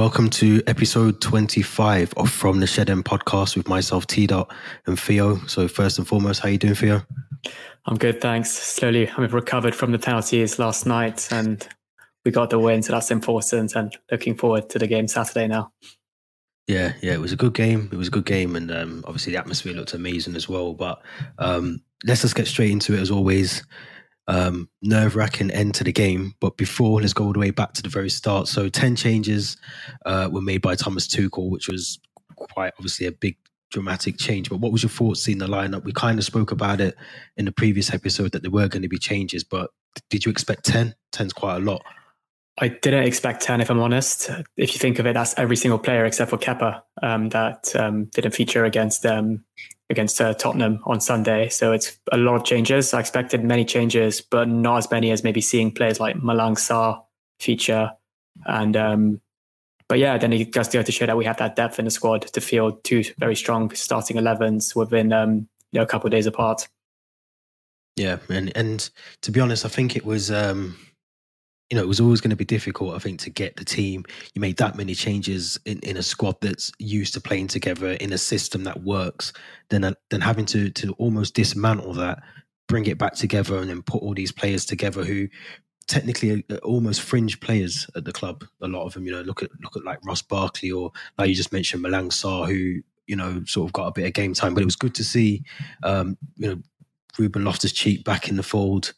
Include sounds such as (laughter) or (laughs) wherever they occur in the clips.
welcome to episode 25 of From the Shed End podcast with myself, T Dot, and Theo. So, first and foremost, how you doing, Theo? I'm good, thanks. Slowly, I've recovered from the penalties last night and we got the win, so that's important. And looking forward to the game Saturday now. Yeah, yeah, it was a good game. It was a good game, and um, obviously the atmosphere looked amazing as well. But um, let's just get straight into it as always um, nerve wracking end to the game. But before, let's go all the way back to the very start. So, 10 changes uh, were made by Thomas Tuchel, which was quite obviously a big dramatic change. But what was your thoughts seeing the lineup? We kind of spoke about it in the previous episode that there were going to be changes, but did you expect 10? 10's quite a lot. I didn't expect 10, if I'm honest. If you think of it, that's every single player except for Kepa um, that um, didn't feature against um, against uh, Tottenham on Sunday. So it's a lot of changes. I expected many changes, but not as many as maybe seeing players like Malang Sarr feature. And um, but yeah, then it just go to show that we have that depth in the squad to field two very strong starting 11s within um, you know a couple of days apart. Yeah, and and to be honest, I think it was. Um you know, it was always going to be difficult, I think, to get the team. You made that many changes in, in a squad that's used to playing together in a system that works, then uh, then having to to almost dismantle that, bring it back together, and then put all these players together who technically are almost fringe players at the club. A lot of them, you know, look at look at like Ross Barkley or like you just mentioned Malang Sarr, who you know sort of got a bit of game time. But it was good to see, um, you know, Ruben Loftus Cheek back in the fold.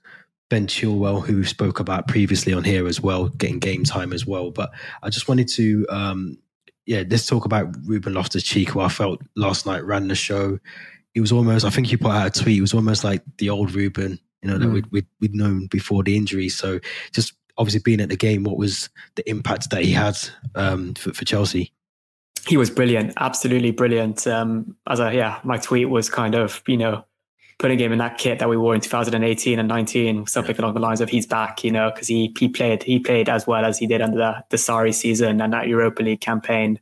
Ben Chilwell, who we spoke about previously on here as well, getting game time as well. But I just wanted to, um, yeah, let's talk about Ruben Loftus Cheek, who I felt last night ran the show. It was almost, I think you put out a tweet, it was almost like the old Ruben, you know, mm. that we'd, we'd, we'd known before the injury. So just obviously being at the game, what was the impact that he had um, for, for Chelsea? He was brilliant, absolutely brilliant. Um, as I, yeah, my tweet was kind of you know putting him in that kit that we wore in 2018 and 19, something along the lines of he's back, you know, because he he played he played as well as he did under the, the Sarri season and that Europa League campaign,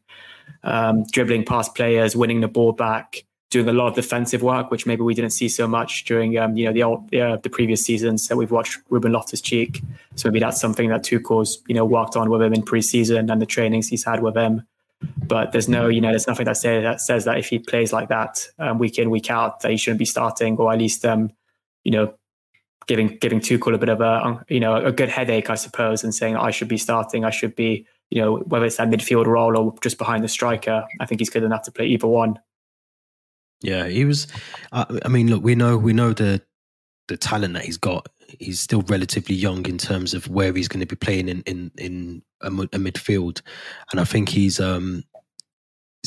um, dribbling past players, winning the ball back, doing a lot of defensive work, which maybe we didn't see so much during um, you know the old, uh, the previous seasons that we've watched Ruben Loftus Cheek. So maybe that's something that Tuchel's you know worked on with him in preseason and the trainings he's had with him. But there's no, you know, there's nothing that, say, that says that if he plays like that um, week in, week out, that he shouldn't be starting, or at least, um, you know, giving giving Tuchel a bit of a, you know, a good headache, I suppose, and saying I should be starting, I should be, you know, whether it's that midfield role or just behind the striker. I think he's good enough to play either one. Yeah, he was. Uh, I mean, look, we know we know the the talent that he's got. He's still relatively young in terms of where he's going to be playing in in in a, a midfield, and I think he's um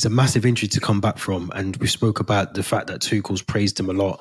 a massive injury to come back from. And we spoke about the fact that Tuchel's praised him a lot.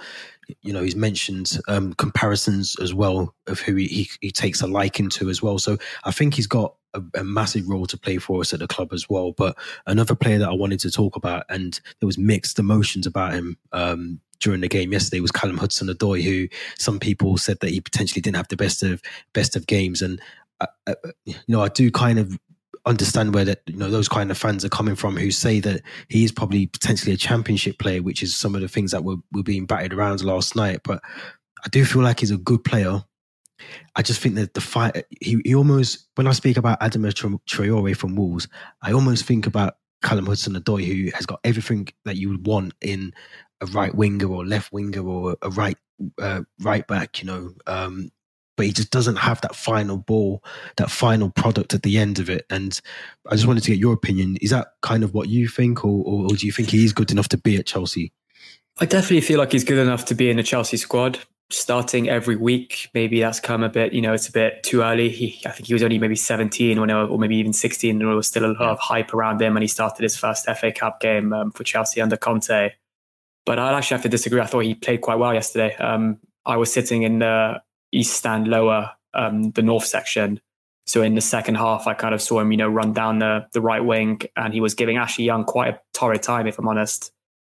You know, he's mentioned um, comparisons as well of who he, he, he, takes a liking to as well. So I think he's got a, a, massive role to play for us at the club as well. But another player that I wanted to talk about, and there was mixed emotions about him um, during the game yesterday, was Callum Hudson-Odoi, who some people said that he potentially didn't have the best of best of games. And uh, uh, you know, I do kind of understand where that you know those kind of fans are coming from who say that he is probably potentially a championship player, which is some of the things that were, were being batted around last night. But I do feel like he's a good player. I just think that the fight he, he almost when I speak about Adama Traore from Wolves, I almost think about Callum Hudson-Odoi, who has got everything that you would want in a right winger or left winger or a right uh, right back. You know, um, but he just doesn't have that final ball, that final product at the end of it. And I just wanted to get your opinion. Is that kind of what you think, or, or, or do you think he's good enough to be at Chelsea? I definitely feel like he's good enough to be in the Chelsea squad. Starting every week, maybe that's come a bit. You know, it's a bit too early. He, I think he was only maybe 17 when, or maybe even 16, and there was still a lot of hype around him when he started his first FA Cup game um, for Chelsea under Conte. But I'd actually have to disagree. I thought he played quite well yesterday. Um, I was sitting in the east stand lower, um, the north section. So in the second half, I kind of saw him, you know, run down the the right wing, and he was giving Ashley Young quite a torrid time, if I'm honest.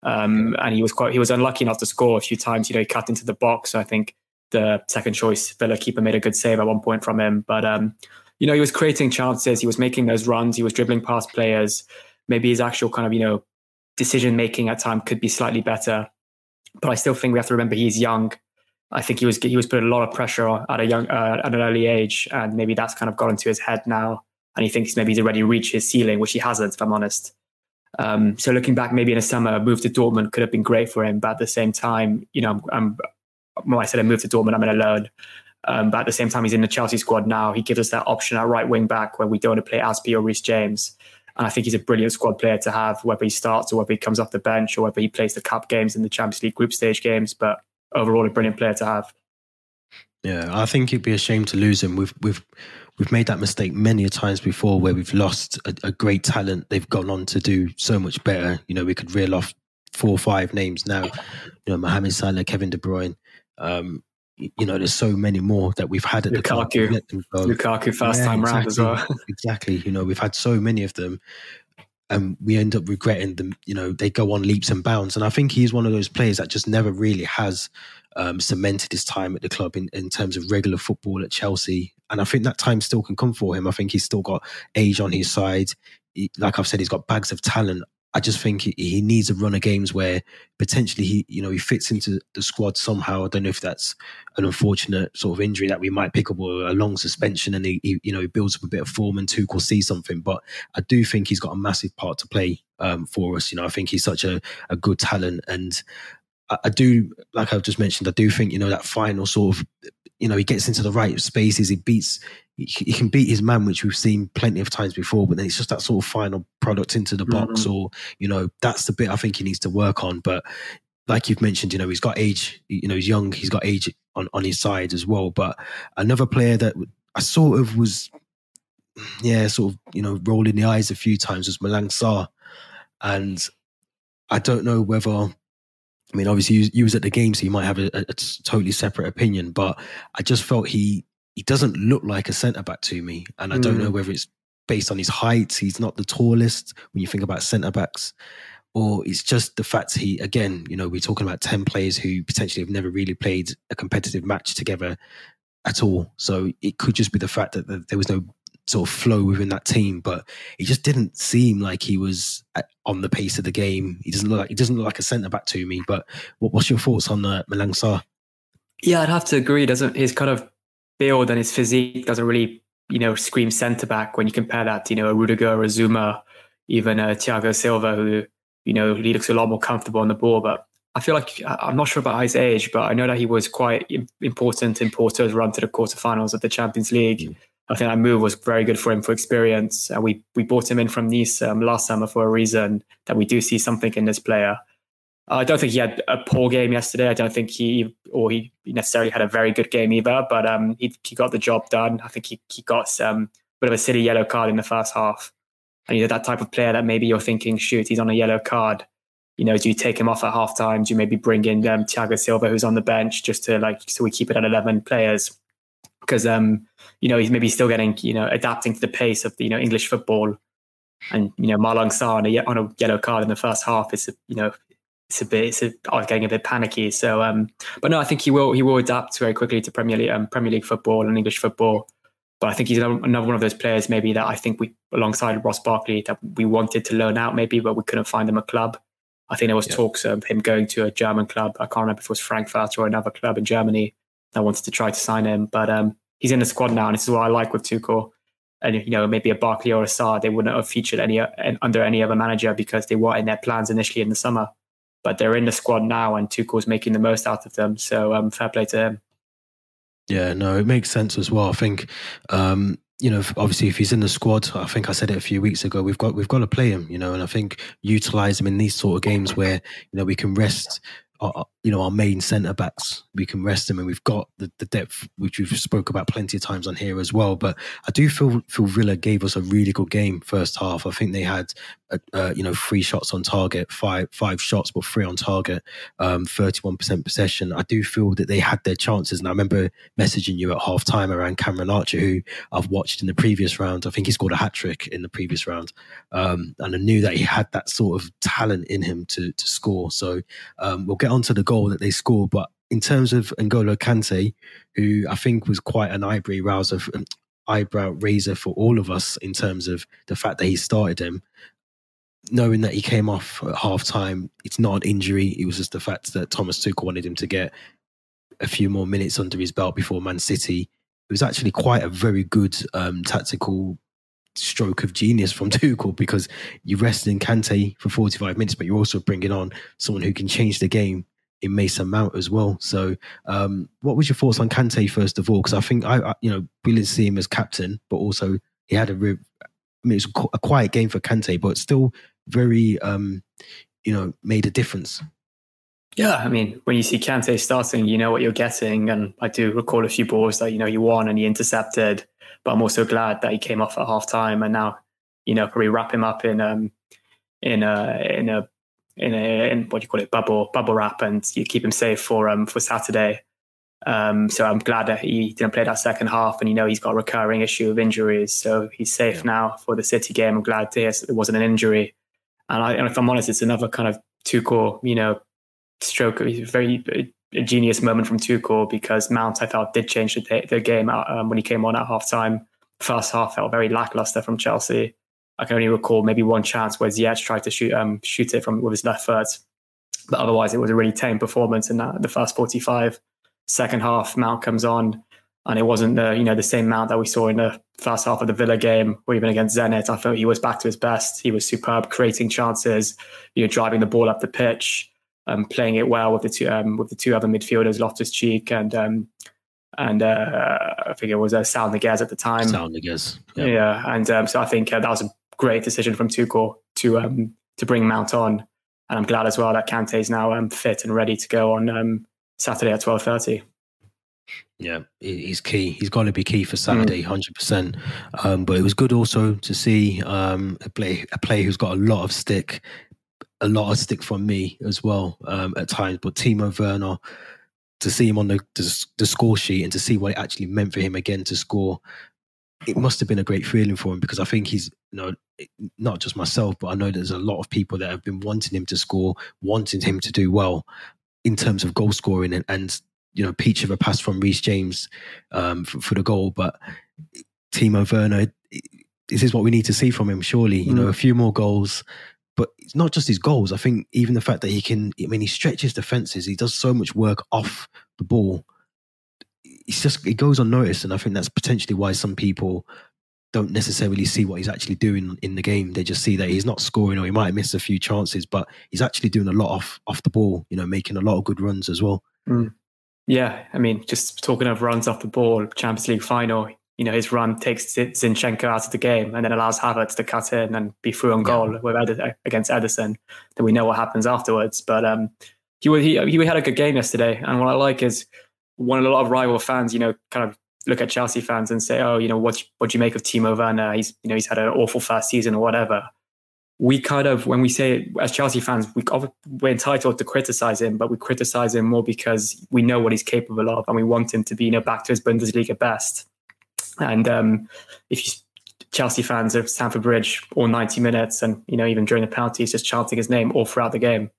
Um, and he was quite he was unlucky enough to score a few times. You know, he cut into the box. So I think the second choice Villa keeper made a good save at one point from him. But um, you know, he was creating chances. He was making those runs. He was dribbling past players. Maybe his actual kind of you know decision making at time could be slightly better. But I still think we have to remember he's young I think he was he was putting a lot of pressure at a young uh, at an early age, and maybe that's kind of got into his head now. and he thinks maybe he's already reached his ceiling, which he hasn't, if I'm honest. Um, so looking back, maybe in the summer, a move to Dortmund could have been great for him. But at the same time, you know, I'm, when I said I moved to Dortmund, I'm going to learn. Um, but at the same time, he's in the Chelsea squad now. He gives us that option at right wing back where we don't want to play Azpi or Reece James. And I think he's a brilliant squad player to have, whether he starts or whether he comes off the bench or whether he plays the cup games and the Champions League group stage games. But overall, a brilliant player to have. Yeah, I think it'd be a shame to lose him. We've we've we've made that mistake many a times before where we've lost a, a, great talent. They've gone on to do so much better. You know, we could reel off four or five names now. You know, Mohamed Salah, Kevin De Bruyne. Um, you know, there's so many more that we've had at Lukaku. the club. Lukaku first yeah, time exactly, round as well. (laughs) exactly. You know, we've had so many of them and we end up regretting them. You know, they go on leaps and bounds. And I think he's one of those players that just never really has um, cemented his time at the club in, in terms of regular football at Chelsea. And I think that time still can come for him. I think he's still got age on his side. He, like I've said, he's got bags of talent. I just think he, needs a run of games where potentially he, you know, he fits into the squad somehow. I don't know if that's an unfortunate sort of injury that we might pick up or a long suspension and he, he you know, he builds up a bit of form and Tuchel see something. But I do think he's got a massive part to play um, for us. You know, I think he's such a, a good talent and I, I do, like I've just mentioned, I do think, you know, that final sort of, you know, he gets into the right spaces, he beats, he, he can beat his man, which we've seen plenty of times before, but then it's just that sort of final product into the box, mm-hmm. or, you know, that's the bit I think he needs to work on. But like you've mentioned, you know, he's got age, you know, he's young, he's got age on, on his side as well. But another player that I sort of was, yeah, sort of, you know, rolling the eyes a few times was Malang Sarr. And I don't know whether I mean, obviously, you, you was at the game, so you might have a, a, totally separate opinion. But I just felt he he doesn't look like a centre back to me, and I mm. don't know hmm. whether it's based on his height. He's not the tallest when you think about centre backs, or it's just the fact he again, you know, we're talking about ten players who potentially have never really played a competitive match together at all. So it could just be the fact that there was no sort of flow within that team, but he just didn't seem like he was on the pace of the game. He doesn't look like he doesn't look like a centre back to me. But what, what's your thoughts on uh, Malang Sarr? Yeah, I'd have to agree. Doesn't his kind of build and his physique doesn't really you know scream centre back when you compare that to you know a Rudiger, a Zuma, even a Thiago Silva, who you know he looks a lot more comfortable on the ball. But I feel like I'm not sure about his age, but I know that he was quite important in Porto's run to the quarterfinals of the Champions League. Mm. I think that move was very good for him for experience. Uh, we we bought him in from Nice um, last summer for a reason that we do see something in this player. I don't think he had a poor game yesterday. I don't think he or he necessarily had a very good game either. But um, he he got the job done. I think he he got some um, bit of a silly yellow card in the first half. And you're that type of player that maybe you're thinking, shoot, he's on a yellow card. You know, do you take him off at half time? Do you maybe bring in um, Thiago Silva, who's on the bench, just to like so we keep it at eleven players? because um, you know he's maybe still getting you know adapting to the pace of the you know English football, and you know Malang Sarr on a, on a yellow card in the first half is you know it's a bit it's a, I was getting a bit panicky. So um, but no, I think he will he will adapt very quickly to Premier League um, Premier League football and English football. But I think he's another one of those players maybe that I think we alongside Ross Barkley that we wanted to loan out maybe, but we couldn't find him a club. I think there was yeah. talks of him going to a German club. I can't remember if it was Frankfurt or another club in Germany that wanted to try to sign him. But um, he's in the squad now, and this is what I like with Tuchel. And you know, maybe a Barkley or a Sarr, they wouldn't have featured any under any other manager because they were in their plans initially in the summer. But they're in the squad now, and Tuchel's making the most out of them. So um, fair play to him. Yeah, no, it makes sense as well. I think um, you know, obviously, if he's in the squad, I think I said it a few weeks ago. We've got we've got to play him, you know, and I think utilize him in these sort of games where you know we can rest our, you know our main centre backs. We can rest them, and we've got the, the depth which we've spoke about plenty of times on here as well. But I do feel feel Villa gave us a really good game first half. I think they had uh, uh you know three shots on target, five five shots but three on target, thirty one percent possession. I do feel that they had their chances, and I remember messaging you at half time around Cameron Archer, who I've watched in the previous round. I think he scored a hat trick in the previous round, um, and I knew that he had that sort of talent in him to to score. So um, we'll get on to the goal that they scored. But in terms of N'Golo Kante, who I think was quite an eyebrow raiser, eyebrow raiser for all of us in terms of the fact that he started him, knowing that he came off at half time, it's not an injury. It was just the fact that Thomas Tuchel wanted him to get a few more minutes under his belt before Man City. It was actually quite a very good um, tactical stroke of genius from (laughs) Tuchel because you rested in Kante for 45 minutes, but you're also bringing on someone who can change the game in Mason Mount as well. So, um, what was your thoughts on Kante first of all? Because I think I, I, you know, we didn't see him as captain, but also he had a, I mean, it was a quiet game for Kante, but still very, um, you know, made a difference. Yeah, I mean, when you see Kante starting, you know what you're getting, and I do recall a few balls that you know he won and he intercepted. But I'm also glad that he came off at half time, and now you know probably wrap him up in um in a in a in a in what do you call it bubble bubble wrap, and you keep him safe for um for Saturday. Um, so I'm glad that he didn't play that second half, and you know he's got a recurring issue of injuries, so he's safe yeah. now for the City game. I'm glad to hear it wasn't an injury, and, I, and if I'm honest, it's another kind of Tuchel, you know, stroke, very a genius moment from Tuchel because Mount, I felt, did change the, the game um, when he came on at half time. First half felt very lackluster from Chelsea. I can only recall maybe one chance where Ziyech tried to shoot um, shoot it from with his left foot, but otherwise it was a really tame performance in that, the first 45. Second half, Mount comes on, and it wasn't the you know the same Mount that we saw in the first half of the Villa game or even against Zenit. I thought he was back to his best. He was superb, creating chances, you know, driving the ball up the pitch um, playing it well with the two um, with the two other midfielders, Loftus Cheek and um, and uh, I think it was uh, Saul Niguez at the time. Saul Niguez, yeah. yeah. And um, so I think uh, that was a great decision from Tuchel to um, to bring Mount on, and I'm glad as well that Kante is now um, fit and ready to go on um, Saturday at twelve thirty. Yeah, he's key. He's got to be key for Saturday, mm. hundred um, percent. But it was good also to see um, a play a player who's got a lot of stick a lot of stick from me as well um, at times. But Timo Werner, to see him on the, the, the score sheet and to see what it actually meant for him again to score, it must have been a great feeling for him because I think he's you know not just myself, but I know there's a lot of people that have been wanting him to score, wanting him to do well in terms of goal scoring and, and you know peach of a pass from Reece James um, for, for, the goal, but Timo Werner. This is what we need to see from him, surely. You mm. know, a few more goals, but it's not just his goals. I think even the fact that he can, I mean, he stretches defenses. He does so much work off the ball. It's just, it goes unnoticed. And I think that's potentially why some people don't necessarily see what he's actually doing in the game. They just see that he's not scoring or he might miss a few chances, but he's actually doing a lot off, off the ball, you know, making a lot of good runs as well. Mm. Yeah. I mean, just talking of runs off the ball, Champions League final, you know, his run takes Zinchenko out of the game and then allows Havertz to cut in and be through on goal yeah. with Ed- against Ederson. Then we know what happens afterwards. But um, he, he he had a good game yesterday, and what I like is one a lot of rival fans, you know, kind of look at Chelsea fans and say, oh, you know, what what do you make of Timo Werner? He's you know he's had an awful first season or whatever. We kind of when we say it, as Chelsea fans, we we're entitled to criticize him, but we criticize him more because we know what he's capable of, and we want him to be you know back to his Bundesliga best. And um, if you Chelsea fans of Stamford Bridge all 90 minutes and, you know, even during the penalties, just chanting his name all throughout the game.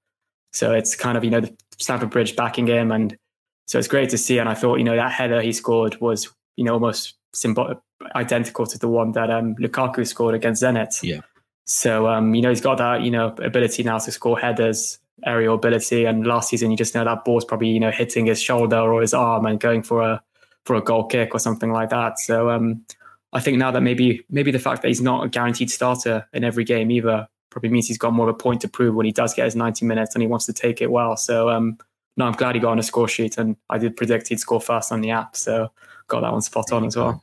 So it's kind of, you know, the Stamford Bridge backing him. And so it's great to see. And I thought, you know, that header he scored was, you know, almost symbolic, identical to the one that um, Lukaku scored against Zenit. Yeah. So, um, you know, he's got that, you know, ability now to score headers, aerial ability. And last season, you just know that ball's probably, you know, hitting his shoulder or his arm and going for a, for a goal kick or something like that. So um, I think now that maybe maybe the fact that he's not a guaranteed starter in every game either probably means he's got more of a point to prove when he does get his 90 minutes and he wants to take it well. So um, no, I'm glad he got on a score sheet and I did predict he'd score first on the app. So got that one spot on as well.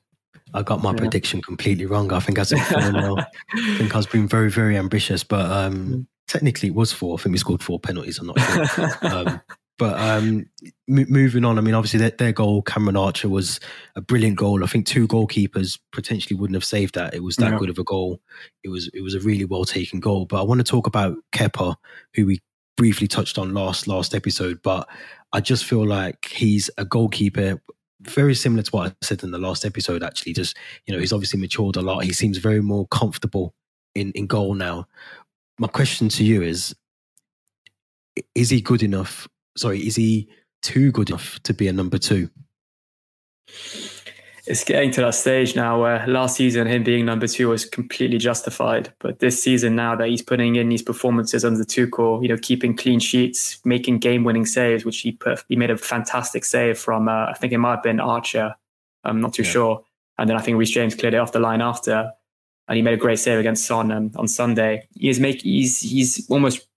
I got my yeah. prediction completely wrong. I think as a (laughs) I think I was being very, very ambitious, but um, mm. technically it was four. I think we scored four penalties. I'm not sure. um, but um, m- moving on, I mean, obviously their, their, goal, Cameron Archer, was a brilliant goal. I think two goalkeepers potentially wouldn't have saved that. It was that yeah. good of a goal. It was it was a really well taken goal. But I want to talk about Kepa, who we briefly touched on last last episode. But I just feel like he's a goalkeeper very similar to what I said in the last episode. Actually, just you know, he's obviously matured a lot. He seems very more comfortable in in goal now. My question to you is: Is he good enough sorry, is he too good enough to be a number two? It's getting to that stage now where last season him being number two was completely justified, but this season now that he's putting in these performances under Tuchel, you know, keeping clean sheets, making game-winning saves, which he put, he made a fantastic save from uh, I think it might have been Archer, I'm not too yeah. sure, and then I think Reece James cleared it off the line after. and he made a great save against Son um, on Sunday. He's make he's he's almost.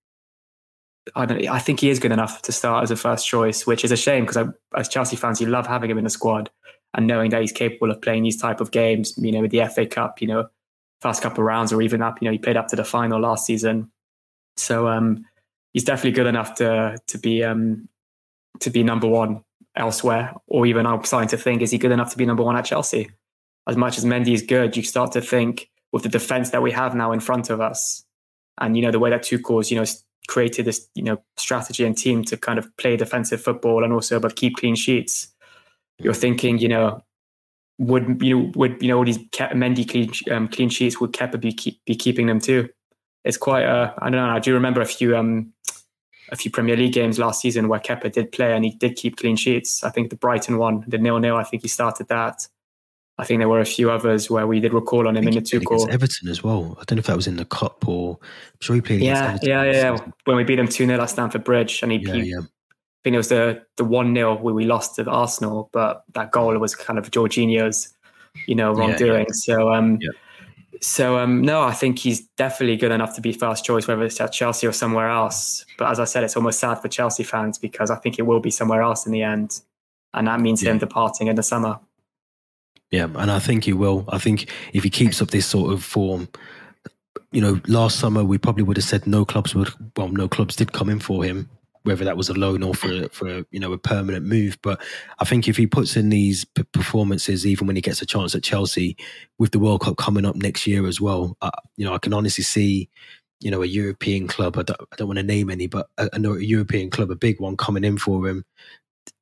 I don't. I think he is good enough to start as a first choice, which is a shame because as Chelsea fans, you love having him in the squad and knowing that he's capable of playing these type of games. You know, with the FA Cup, you know, first couple of rounds or even up. You know, he played up to the final last season, so um, he's definitely good enough to to be um, to be number one elsewhere, or even I'm starting to think, is he good enough to be number one at Chelsea? As much as Mendy is good, you start to think with the defense that we have now in front of us, and you know the way that Tuchel's you know created this you know strategy and team to kind of play defensive football and also but keep clean sheets. You're thinking, you know, would you know would you know all these Mendy clean um, clean sheets would Kepa be keep, be keeping them too? It's quite a I don't know. I do remember a few um a few Premier League games last season where Kepa did play and he did keep clean sheets. I think the Brighton one, the nil nil. I think he started that. I think there were a few others where we did recall on him in the two goal. Everton as well. I don't know if that was in the cup or I'm sure he played. Yeah, yeah, yeah, yeah. When we beat him two 0 at Stamford Bridge, and he, yeah, he yeah. Think it was the the one 0 where we lost to Arsenal, but that goal was kind of Jorginho's, you know, wrongdoing. Yeah, so um, so um, no, I think he's definitely good enough to be first choice, whether it's at Chelsea or somewhere else. But as I said, it's almost sad for Chelsea fans because I think it will be somewhere else in the end, and that means him departing in the summer. Yeah, and I think he will. I think if he keeps up this sort of form, you know, last summer we probably would have said no clubs would. Well, no clubs did come in for him, whether that was a loan or for for you know a permanent move. But I think if he puts in these p- performances, even when he gets a chance at Chelsea, with the World Cup coming up next year as well, uh, you know, I can honestly see. You know, a European club. I don't, I don't want to name any, but I know a European club, a big one, coming in for him,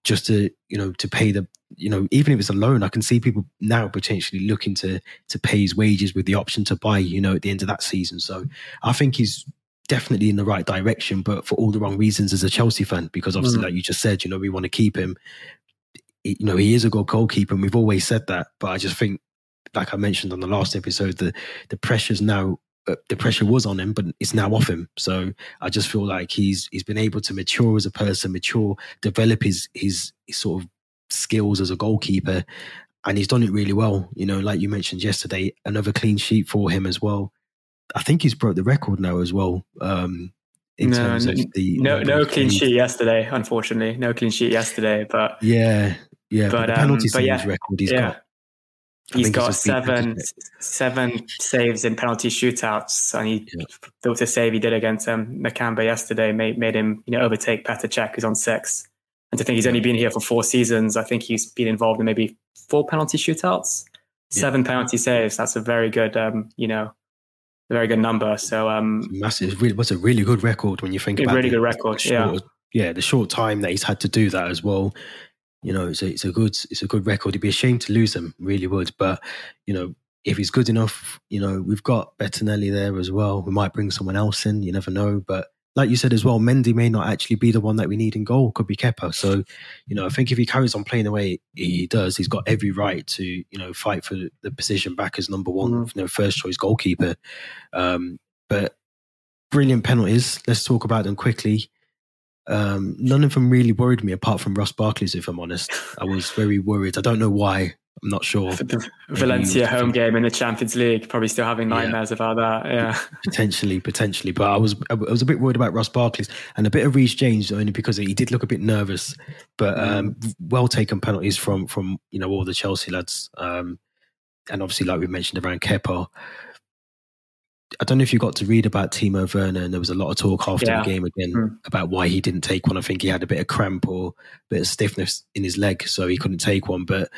just to you know to pay the you know even if it's a loan i can see people now potentially looking to to pay his wages with the option to buy you know at the end of that season so i think he's definitely in the right direction but for all the wrong reasons as a chelsea fan because obviously mm. like you just said you know we want to keep him you know he is a good goalkeeper and we've always said that but i just think like i mentioned on the last episode the the pressure's now uh, the pressure was on him, but it's now off him. So I just feel like he's he's been able to mature as a person, mature, develop his his, his sort of skills as a goalkeeper, and he's done it really well. You know, like you mentioned yesterday, another clean sheet for him as well. I think he's broke the record now as well. Um, in no, terms of the no no clean sheet yesterday, unfortunately, no clean sheet yesterday. But yeah, yeah, but, but the penalty um, yeah, record he's yeah. got He's got seven seven saves in penalty shootouts, and he yeah. the, the save he did against um, Nakamba yesterday made made him you know overtake Petr Cech, who's on six. And to think he's only been here for four seasons, I think he's been involved in maybe four penalty shootouts, seven penalty saves. That's a very good, um, you know, a very good number. So um, massive. It was a really good record when you think about it. Really good record. Short, yeah, yeah. The short time that he's had to do that as well you know, it's a, it's a good it's a good record. It'd be a shame to lose him, really would. But you know, if he's good enough, you know, we've got Bettinelli there as well. We might bring someone else in. You never know. But like you said as well, Mendy may not actually be the one that we need in goal. Could be Kepa. So, you know, I think if he carries on playing the way he does, he's got every right to, you know, fight for the position back as number one, mm-hmm. you know, first choice goalkeeper. Um, but brilliant penalties. Let's talk about them quickly. Um, none of them really worried me apart from Ross Barkley's, if I'm honest. I was very worried. I don't know why. I'm not sure. For the Valencia home game in the Champions League, probably still having nightmares yeah. about that. Yeah, potentially, potentially. But I was, I was a bit worried about Ross Barkley's and a bit of Reece James only because he did look a bit nervous. But mm. um, well taken penalties from from you know all the Chelsea lads, um, and obviously like we mentioned around Kepa. I don't know if you got to read about Timo Werner, and there was a lot of talk after yeah. the game again mm. about why he didn't take one. I think he had a bit of cramp or a bit of stiffness in his leg, so he couldn't take one. But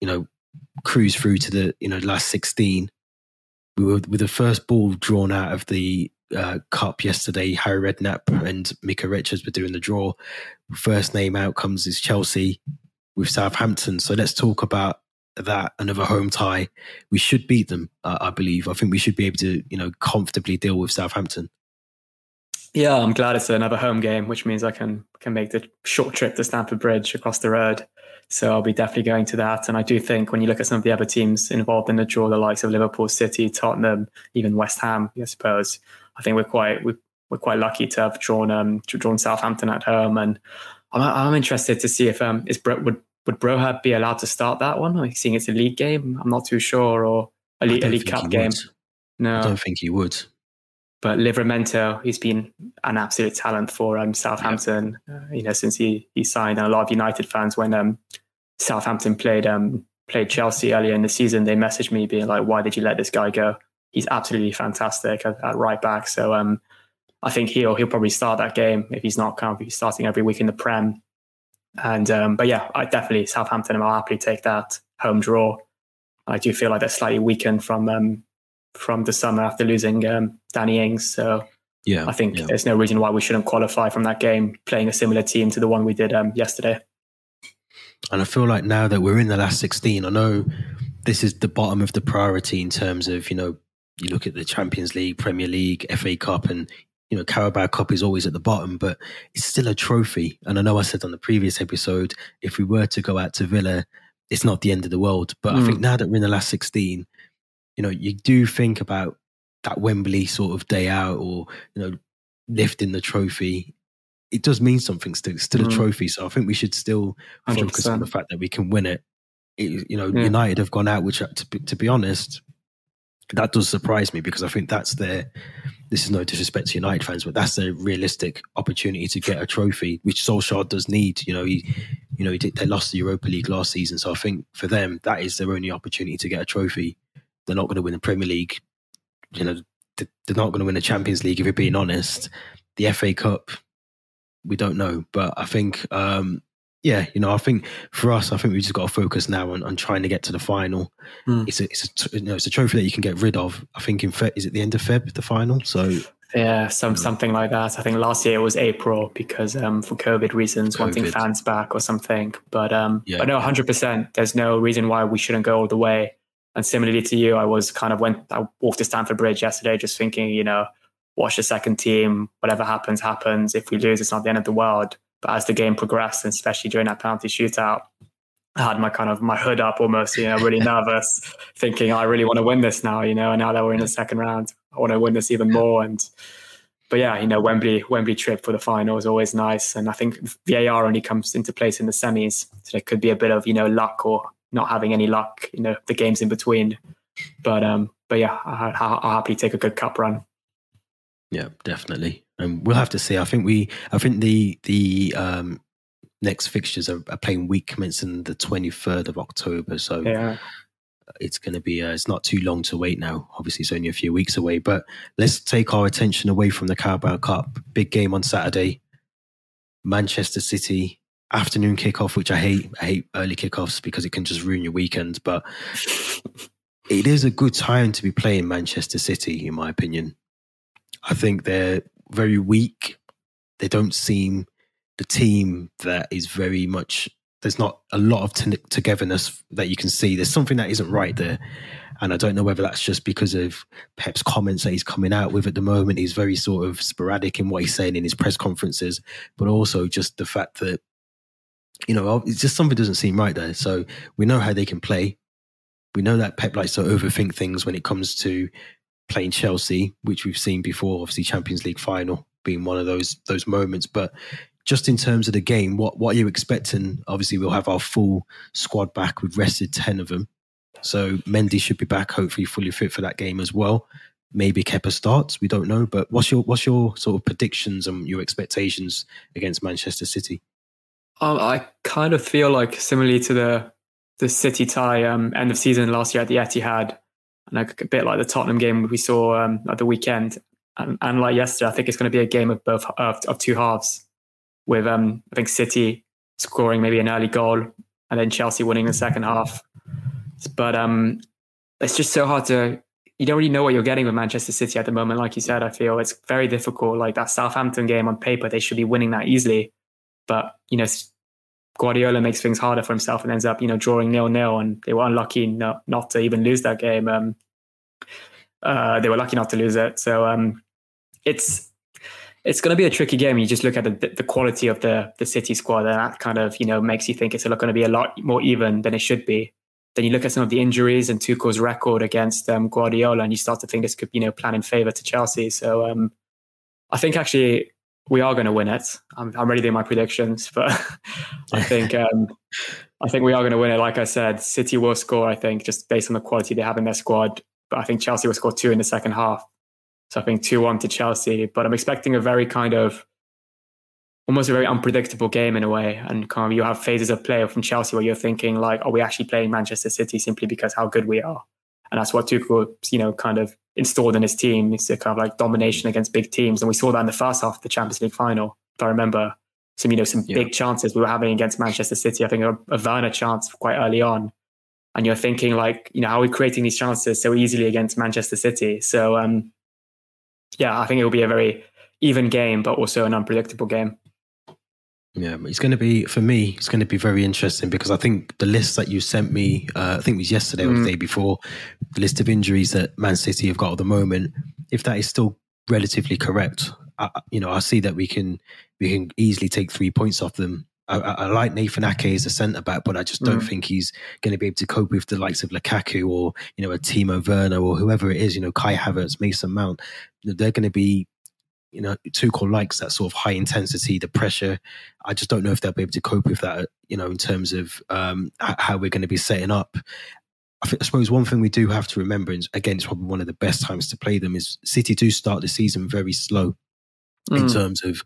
you know, cruise through to the you know last sixteen. We were with the first ball drawn out of the uh, cup yesterday. Harry Redknapp and Micah Richards were doing the draw. First name out comes is Chelsea with Southampton. So let's talk about that another home tie, we should beat them. Uh, I believe. I think we should be able to, you know, comfortably deal with Southampton. Yeah, I'm glad it's another home game, which means I can can make the short trip to Stamford Bridge across the road. So I'll be definitely going to that. And I do think when you look at some of the other teams involved in the draw, the likes of Liverpool, City, Tottenham, even West Ham, I suppose, I think we're quite we're, we're quite lucky to have drawn um drawn Southampton at home. And I'm, I'm interested to see if um is would would Broja be allowed to start that one? Like seeing it's a league game, I'm not too sure, or a league, a league cup game. No, I don't think he would. But Livramento, he's been an absolute talent for um, Southampton. Yeah. Uh, you know, since he he signed, and a lot of United fans when um, Southampton played um, played Chelsea earlier in the season, they messaged me being like, "Why did you let this guy go? He's absolutely fantastic at, at right back." So um, I think he'll he'll probably start that game if he's not kind of starting every week in the Prem. And um, but yeah, I definitely Southampton. I'll happily take that home draw. I do feel like they're slightly weakened from um, from the summer after losing um, Danny Ings. So yeah, I think yeah. there's no reason why we shouldn't qualify from that game playing a similar team to the one we did um, yesterday. And I feel like now that we're in the last 16, I know this is the bottom of the priority in terms of, you know, you look at the Champions League, Premier League, FA Cup, and, you know, Carabao Cup is always at the bottom, but it's still a trophy. And I know I said on the previous episode, if we were to go out to Villa, it's not the end of the world. But mm. I think now that we're in the last 16, you know, you do think about that Wembley sort of day out or, you know, lifting the trophy it does mean something still. It's still mm. a trophy. So I think we should still 100%. focus on the fact that we can win it. it you know, yeah. United have gone out, which to be, to be honest, that does surprise me because I think that's their. This is no disrespect to United fans, but that's a realistic opportunity to get a trophy, which Solskjaer does need. You know, he, you know, he did, they lost the Europa League last season, so I think for them that is their only opportunity to get a trophy. They're not going to win the Premier League. You know, they're not going to win the Champions League if you're being honest. The FA Cup, we don't know. But I think, um, yeah, you know, I think for us, I think we just got to focus now on, on trying to get to the final. Mm. It's a, it's a, you know, it's a trophy that you can get rid of. I think in Feb, is it the end of Feb the final? So yeah, some something like that. I think last year it was April because um, for COVID reasons, COVID. wanting fans back or something. But um, yeah. but no, hundred percent. There's no reason why we shouldn't go all the way. And similarly to you, I was kind of went. I walked to Stamford Bridge yesterday, just thinking, you know, watch the second team. Whatever happens, happens. If we lose, it's not the end of the world. But as the game progressed, and especially during that penalty shootout, I had my kind of my hood up almost, you know, really (laughs) nervous, thinking I really want to win this now, you know. And now that we're in the second round, I want to win this even more. And but yeah, you know, Wembley Wembley trip for the final is always nice. And I think VAR only comes into place in the semis, so there could be a bit of you know luck or not having any luck, you know, the games in between. But um, but yeah, I, I'll happily take a good cup run. Yeah, definitely. And we'll have to see. I think we, I think the the um, next fixtures are, are playing week commencing the twenty third of October. So yeah. it's going to be. Uh, it's not too long to wait now. Obviously, it's only a few weeks away. But let's take our attention away from the Carabao Cup. Big game on Saturday. Manchester City afternoon kickoff, which I hate. I hate early kickoffs because it can just ruin your weekend. But (laughs) it is a good time to be playing Manchester City, in my opinion. I think they're very weak. They don't seem the team that is very much. There's not a lot of t- togetherness that you can see. There's something that isn't right there, and I don't know whether that's just because of Pep's comments that he's coming out with at the moment. He's very sort of sporadic in what he's saying in his press conferences, but also just the fact that you know it's just something doesn't seem right there. So we know how they can play. We know that Pep likes to overthink things when it comes to playing Chelsea, which we've seen before, obviously Champions League final being one of those those moments. But just in terms of the game, what what are you expecting? Obviously, we'll have our full squad back. We've rested ten of them, so Mendy should be back, hopefully fully fit for that game as well. Maybe Kepa starts. We don't know, but what's your what's your sort of predictions and your expectations against Manchester City? Um, I kind of feel like similarly to the the City tie um, end of season last year at the Etihad and a bit like the Tottenham game we saw um, at the weekend, and, and, like yesterday, I think it's going to be a game of both of, of two halves, with um, I think City scoring maybe an early goal and then Chelsea winning the second half. But um, it's just so hard to you don't really know what you're getting with Manchester City at the moment. Like you said, I feel it's very difficult. Like that Southampton game on paper, they should be winning that easily, but you know Guardiola makes things harder for himself and ends up, you know, drawing nil nil, and they were unlucky not, not to even lose that game. Um, uh, they were lucky not to lose it. So um, it's it's going to be a tricky game. You just look at the, the quality of the the City squad, and that kind of you know makes you think it's going to be a lot more even than it should be. Then you look at some of the injuries and Tuchel's record against um, Guardiola, and you start to think this could you know plan in favour to Chelsea. So um, I think actually we are going to win it. I'm, I'm ready to do my predictions, but (laughs) I think um, I think we are going to win it. Like I said, City will score. I think just based on the quality they have in their squad. but I think Chelsea will score two in the second half. So I think 2 1 to Chelsea. But I'm expecting a very kind of almost a very unpredictable game in a way. And kind of you have phases of play from Chelsea where you're thinking like, are we actually playing Manchester City simply because how good we are? And that's what Tuchel, you know, kind of installed in his team. It's a kind of like domination against big teams. And we saw that in the first half of the Champions League final. If I remember some, you know, some yeah. big chances we were having against Manchester City. I think a, a Werner chance quite early on. And you're thinking like, you know, how are we creating these chances so easily against Manchester City? So um yeah, I think it will be a very even game, but also an unpredictable game. Yeah, it's going to be for me. It's going to be very interesting because I think the list that you sent me, uh, I think it was yesterday mm. or the mm. day before, the list of injuries that Man City have got at the moment. If that is still relatively correct, I, you know, I see that we can we can easily take three points off them. I, I like Nathan Ake as a centre back, but I just don't mm. think he's going to be able to cope with the likes of Lukaku or you know a Timo Werner or whoever it is. You know, Kai Havertz, Mason Mount. They're going to be you know, Tuchel likes that sort of high intensity, the pressure. I just don't know if they'll be able to cope with that, you know, in terms of um, how we're going to be setting up. I, think, I, suppose one thing we do have to remember, and again, it's probably one of the best times to play them, is City do start the season very slow mm. in terms of,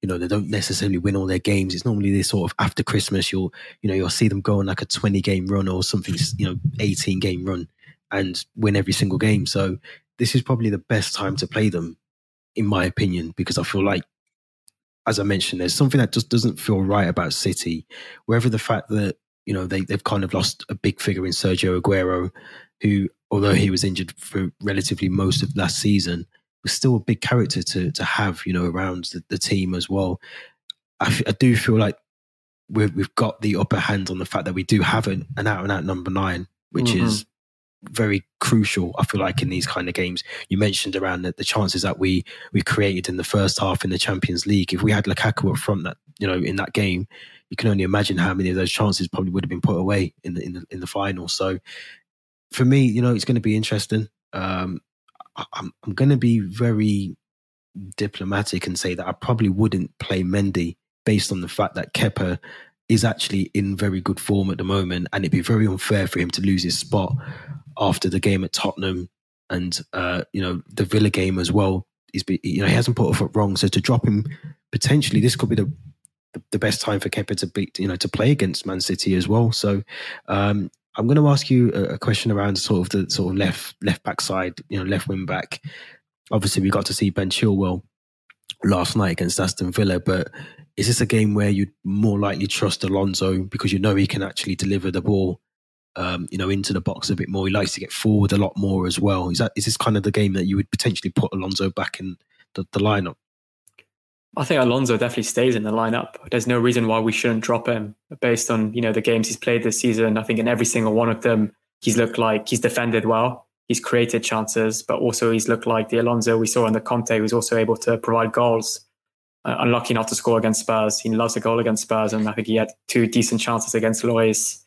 you know, they don't necessarily win all their games. It's normally this sort of after Christmas, you'll, you know, you'll see them go on like a 20 game run or something, you know, 18 game run and win every single game. So this is probably the best time to play them in my opinion, because I feel like, as I mentioned, there's something that just doesn't feel right about City. Whether the fact that you know they they've kind of lost a big figure in Sergio Aguero, who although he was injured for relatively most of last season, was still a big character to to have you know around the, the team as well. I, f- I do feel like we've, we've got the upper hand on the fact that we do have an, an out and out number nine, which mm-hmm. is very crucial. I feel like in these kind of games, you mentioned around the, the, chances that we we created in the first half in the Champions League. If we had Lukaku up front, that you know in that game, you can only imagine how many of those chances probably would have been put away in the in the in the final. So for me, you know, it's going to be interesting. Um, I, I'm I'm going to be very diplomatic and say that I probably wouldn't play Mendy based on the fact that Kepa is actually in very good form at the moment, and it'd be very unfair for him to lose his spot after the game at Tottenham and uh, you know the Villa game as well. He's be, you know he hasn't put a foot wrong, so to drop him potentially this could be the the best time for Kepa to beat you know to play against Man City as well. So um, I'm going to ask you a, question around sort of the sort of left left back side, you know left wing back. Obviously, we got to see Ben Chilwell last night against Aston Villa, but is this a game where you'd more likely trust Alonso because you know he can actually deliver the ball um, you know, into the box a bit more. He likes to get forward a lot more as well. Is that is this kind of the game that you would potentially put Alonso back in the, the lineup? I think Alonso definitely stays in the lineup. There's no reason why we shouldn't drop him based on you know the games he's played this season. I think in every single one of them, he's looked like he's defended well. He's created chances, but also he's looked like the Alonso we saw in the Conte, who's also able to provide goals. Uh, unlucky not to score against Spurs. He loves a goal against Spurs, and I think he had two decent chances against Lois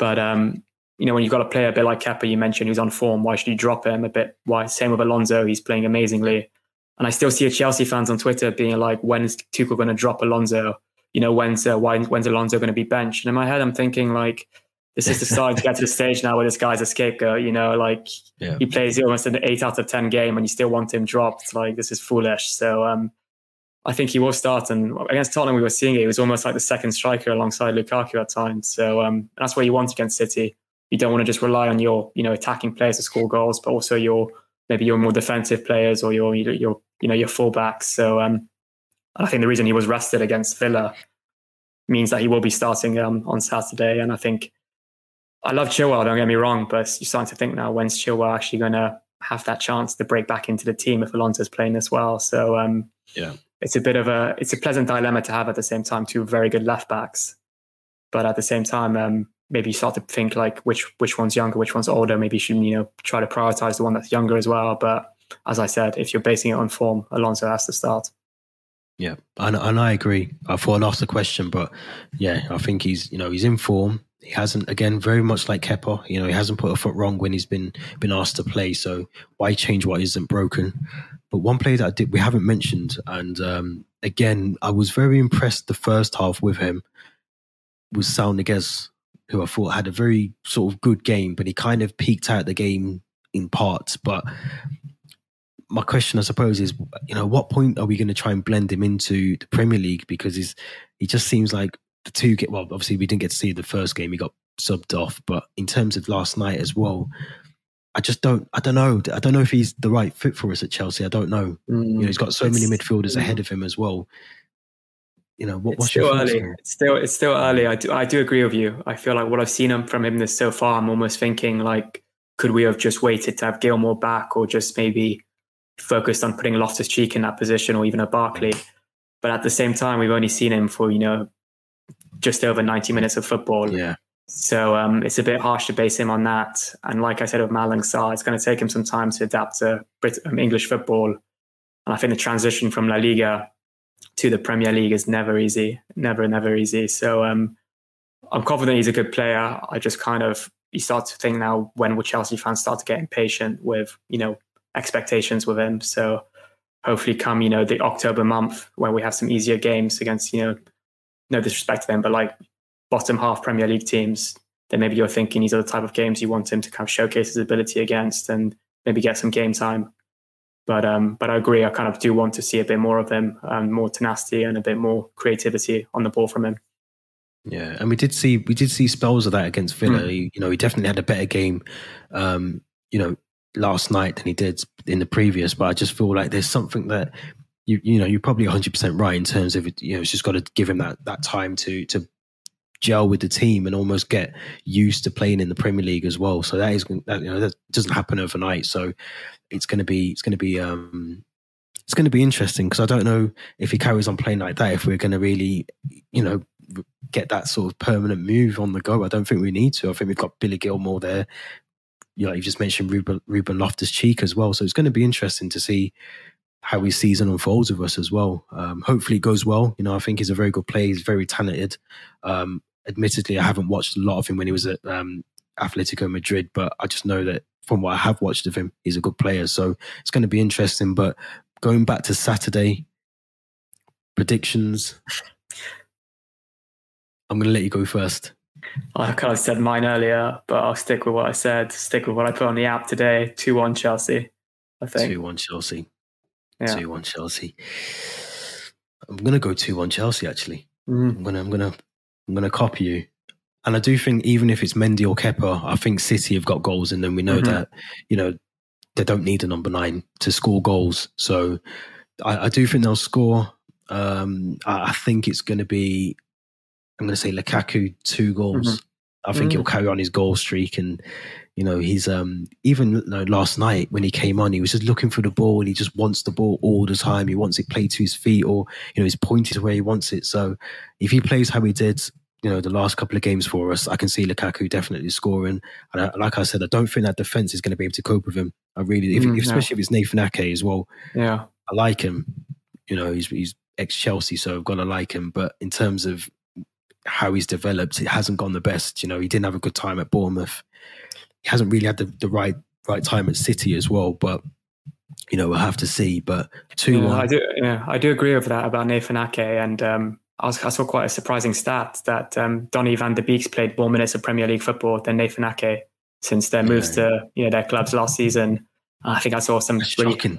but um, you know, when you've got a player a bit like Kepa, you mentioned who's on form, why should you drop him a bit? Why? Same with Alonso, he's playing amazingly. And I still see a Chelsea fans on Twitter being like, when is Tuchel going to drop Alonso? You know, when's uh, why, when's Alonso going to be benched? And in my head, I'm thinking like, this is the starting to get to the stage now where this guy's a scapegoat. You know, like yeah. he plays almost an eight out of ten game, and you still want him dropped. Like this is foolish. So um, I think he will start. And against Tottenham, we were seeing it. He was almost like the second striker alongside Lukaku at times. So um, that's what you want against City. You don't want to just rely on your, you know, attacking players to score goals, but also your maybe your more defensive players or your your you know your fullbacks. So um, I think the reason he was rested against Villa means that he will be starting um, on Saturday. And I think I love Chilwell. Don't get me wrong, but you're starting to think now when's Chilwell actually going to have that chance to break back into the team if Alonso's playing as well. So um, yeah, it's a bit of a it's a pleasant dilemma to have at the same time. Two very good left backs, but at the same time, um, maybe you start to think like which which one's younger, which one's older. Maybe you should you know try to prioritize the one that's younger as well. But as I said, if you're basing it on form, Alonso has to start. Yeah, and, and I agree. I thought I'd ask the question, but yeah, I think he's you know he's in form. He hasn't again very much like Kepa. You know he hasn't put a foot wrong when he's been been asked to play. So why change what isn't broken? But one player that I did we haven't mentioned, and um, again I was very impressed the first half with him was Saul Niguez, who I thought had a very sort of good game, but he kind of peaked out the game in parts. But my question, I suppose, is you know, what point are we going to try and blend him into the Premier League? Because he's he just seems like the two get well. Obviously, we didn't get to see the first game; he got subbed off. But in terms of last night as well, I just don't. I don't know. I don't know if he's the right fit for us at Chelsea. I don't know. Mm, you know, he's got so many midfielders ahead of him as well. You know, what, it's still early. It's still it's still early. I do I do agree with you. I feel like what I've seen from him this so far, I'm almost thinking like, could we have just waited to have Gilmour back, or just maybe focused on putting Loftus Cheek in that position, or even a Barkley? But at the same time, we've only seen him for you know just over 90 minutes of football. Yeah. So um, it's a bit harsh to base him on that. And like I said with Malang Sarr, it's going to take him some time to adapt to Brit- um, English football. And I think the transition from La Liga to the Premier League is never easy, never, never easy. So um, I'm confident he's a good player. I just kind of you start to think now when will Chelsea fans start to get impatient with you know expectations with him. So hopefully come you know the October month when we have some easier games against you know no disrespect to them, but like bottom half Premier League teams, then maybe you're thinking these are the type of games you want him to kind of showcase his ability against and maybe get some game time. But um, but I agree. I kind of do want to see a bit more of him, um, more tenacity and a bit more creativity on the ball from him. Yeah, and we did see we did see spells of that against Villa. Mm. He, you know, he definitely had a better game, um, you know, last night than he did in the previous. But I just feel like there's something that you you know you're probably 100 percent right in terms of you know it's just got to give him that that time to to gel with the team and almost get used to playing in the Premier League as well. So that is that, you know that doesn't happen overnight. So it's going to be it's going to be um it's going to be interesting because I don't know if he carries on playing like that if we're going to really you know get that sort of permanent move on the go. I don't think we need to. I think we've got Billy Gilmour there. You know, you just mentioned Ruben, Ruben Loftus Cheek as well. So it's going to be interesting to see how his season unfolds with us as well. Um, hopefully it goes well. You know, I think he's a very good player. He's very talented. Um, admittedly, I haven't watched a lot of him when he was at um, Atletico Madrid, but I just know that from what I have watched of him, he's a good player. So it's going to be interesting. But going back to Saturday, predictions. I'm going to let you go first. I kind of said mine earlier, but I'll stick with what I said. Stick with what I put on the app today. Two one Chelsea. I think two one Chelsea. Yeah. Two one Chelsea. I'm gonna go two one Chelsea. Actually, mm. I'm gonna I'm gonna I'm gonna copy you. And I do think even if it's Mendy or Kepa, I think City have got goals in them. We know mm-hmm. that you know they don't need a number nine to score goals. So I, I do think they'll score. Um, I, I, think it's going to be. I'm going to say Lukaku two goals. Mm-hmm. I think mm-hmm. he'll carry on his goal streak and you know, he's um even you know, last night when he came on, he was just looking for the ball. And he just wants the ball all the time. He wants it played to his feet, or you know, he's pointed to where he wants it. So if he plays how he did, you know, the last couple of games for us, I can see Lukaku definitely scoring. And I, like I said, I don't think that defense is going to be able to cope with him. I really, if, mm, especially if it's Nathan Ake as well. Yeah, I like him. You know, he's he's ex Chelsea, so I've got to like him. But in terms of how he's developed, it hasn't gone the best. You know, he didn't have a good time at Bournemouth he hasn't really had the, the right right time at City as well. But you know, we'll have to see. But two, yeah, I do, yeah, I do agree with that about Nathan Ake, and um, I, was, I, saw quite a surprising stat that um, Donny van de Beek's played more minutes of Premier League football than Nathan Ake since their moves yeah. to you know their clubs last season. I think I saw some really,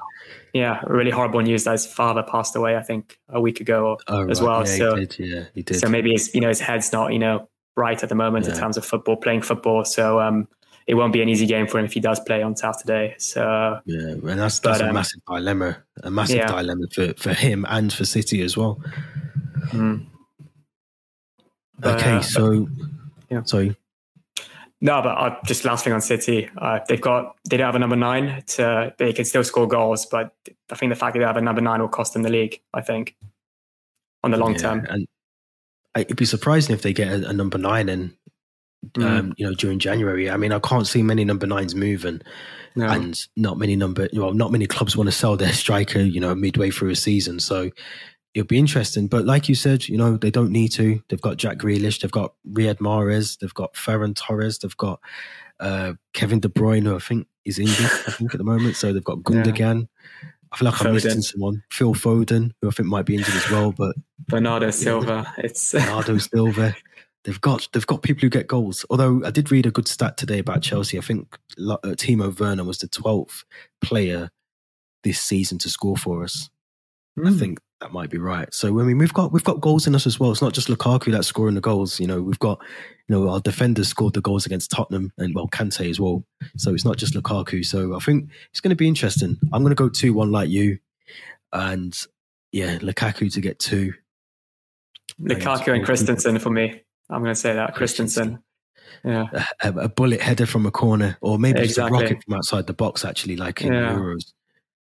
yeah, really horrible news that his father passed away. I think a week ago oh, as right. well. Yeah, so he did, yeah, he did. So maybe his you know his head's not you know right at the moment yeah. in terms of football, playing football. So um, it won't be an easy game for him if he does play on Saturday. So yeah, and that's that's but, a um, massive dilemma, a massive yeah. dilemma for, for him and for City as well. Mm. okay, uh, so yeah, sorry. No, but uh, just last thing on City, uh, they've got they don't have a number nine. To they can still score goals, but I think the fact that they have a number nine will cost them the league. I think on the long yeah, term. And it'd be surprising if they get a, a number nine and mm. um, you know, during January. I mean, I can't see many number nines moving, no. and not many number, well, not many clubs want to sell their (laughs) striker, you know, midway through a season. So it'll be interesting. But like you said, you know, they don't need to. They've got Jack Grealish, they've got Riyad Mahrez, they've got Ferran Torres, they've got uh, Kevin De Bruyne, who I think is injured, I think at the moment. So they've got (laughs) Gundogan. Yeah. I feel like Foden. I'm missing someone. Phil Foden, who I think might be injured as well, but Bernardo (laughs) Silva. It's (laughs) Bernardo Silva. they've got they've got people who get goals. Although I did read a good stat today about Chelsea. I think uh, Timo Werner was the twelfth player this season to score for us. Mm. I hmm. think that might be right. So I mean, we've got we've got goals in us as well. It's not just Lukaku that's scoring the goals. You know, we've got you know our defenders scored the goals against Tottenham and well Kante as well. So it's not just Lukaku. So I think it's going to be interesting. I'm going to go two one like you, and yeah, Lukaku to get two. Lukaku and Christensen for me. I'm going to say that Christensen. Yeah, a, a, bullet header from a corner, or maybe exactly. just a rocket from outside the box. Actually, like in yeah. Euros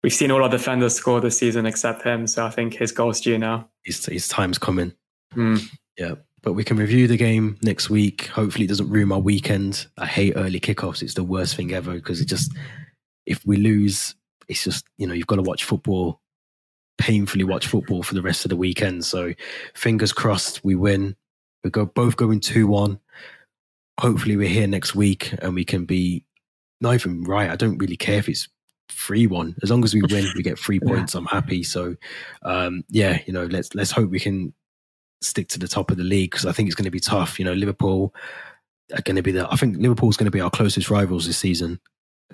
we've seen all our defenders score this season except him. So I think his goal's due now. His, his time's coming. Mm. Yeah. But we can review the game next week. Hopefully, it doesn't ruin my weekend. I hate early kickoffs. It's the worst thing ever because it just, if we lose, it's just, you know, you've got to watch football, painfully watch football for the rest of the weekend. So fingers crossed we win. We go both going 2 1. Hopefully, we're here next week and we can be not even right. I don't really care if it's free one. As long as we win, we get three (laughs) points. I'm happy. So, um, yeah, you know, let's let's hope we can stick to the top of the league because I think it's going to be tough. You know, Liverpool are going to be the. I think Liverpool's going to be our closest rivals this season.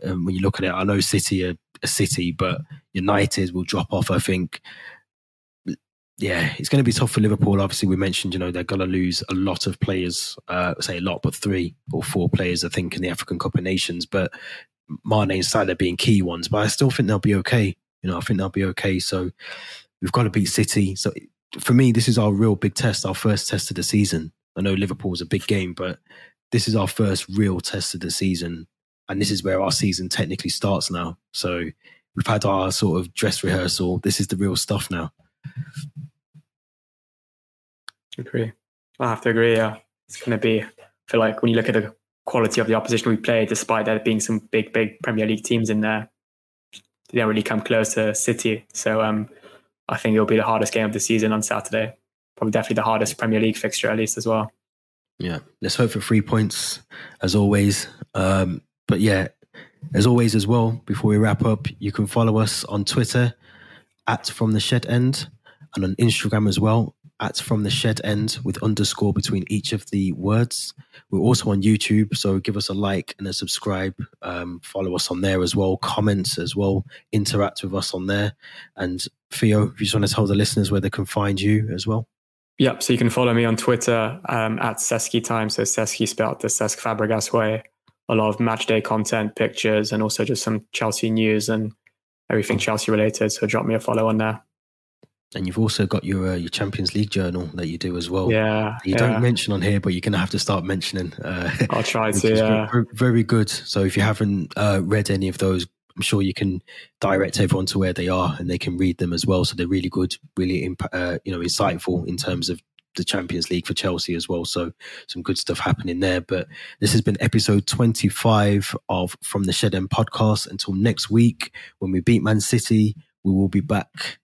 Um, when you look at it, I know City are a City, but United will drop off. I think. Yeah, it's going to be tough for Liverpool. Obviously, we mentioned, you know, they're going to lose a lot of players, uh, say a lot, but three or four players, I think, in the African Cup of Nations. But Mane and Salah being key ones, but I still think they'll be okay. You know, I think they'll be okay. So we've got to beat City. So for me, this is our real big test, our first test of the season. I know Liverpool's a big game, but this is our first real test of the season. And this is where our season technically starts now. So we've had our sort of dress rehearsal. This is the real stuff now. Agree. I have to agree. Yeah. It's going to be, I feel like when you look at the quality of the opposition we play, despite there being some big, big Premier League teams in there. They don't really come close to City. So um, I think it'll be the hardest game of the season on Saturday. Probably definitely the hardest Premier League fixture, at least, as well. Yeah. Let's hope for three points, as always. Um, but yeah, as always, as well, before we wrap up, you can follow us on Twitter at From the Shed End and on Instagram as well at From the Shed End with underscore between each of the words. We're also on YouTube, so give us a like and a subscribe. Um, follow us on there as well. Comments as well. Interact with us on there. And Theo, if you just want to tell the listeners where they can find you as well. Yep. So you can follow me on Twitter um, at Seski Time. So Seski spelled the Cesc Fabregas way. A lot of match day content, pictures, and also just some Chelsea news and everything Chelsea related. So drop me a follow on there. And you've also got your uh, your Champions League journal that you do as well. Yeah, you yeah. don't mention on here, but you're going to have to start mentioning. Uh, I'll try (laughs) to. Yeah. Very, very, good. So if you haven't uh, read any of those, I'm sure you can direct everyone to where they are, and they can read them as well. So they're really good, really imp- uh, you know insightful in terms of the Champions League for Chelsea as well. So some good stuff happening there. But this has been episode 25 of From the Shed End podcast. Until next week, when we beat Man City, we will be back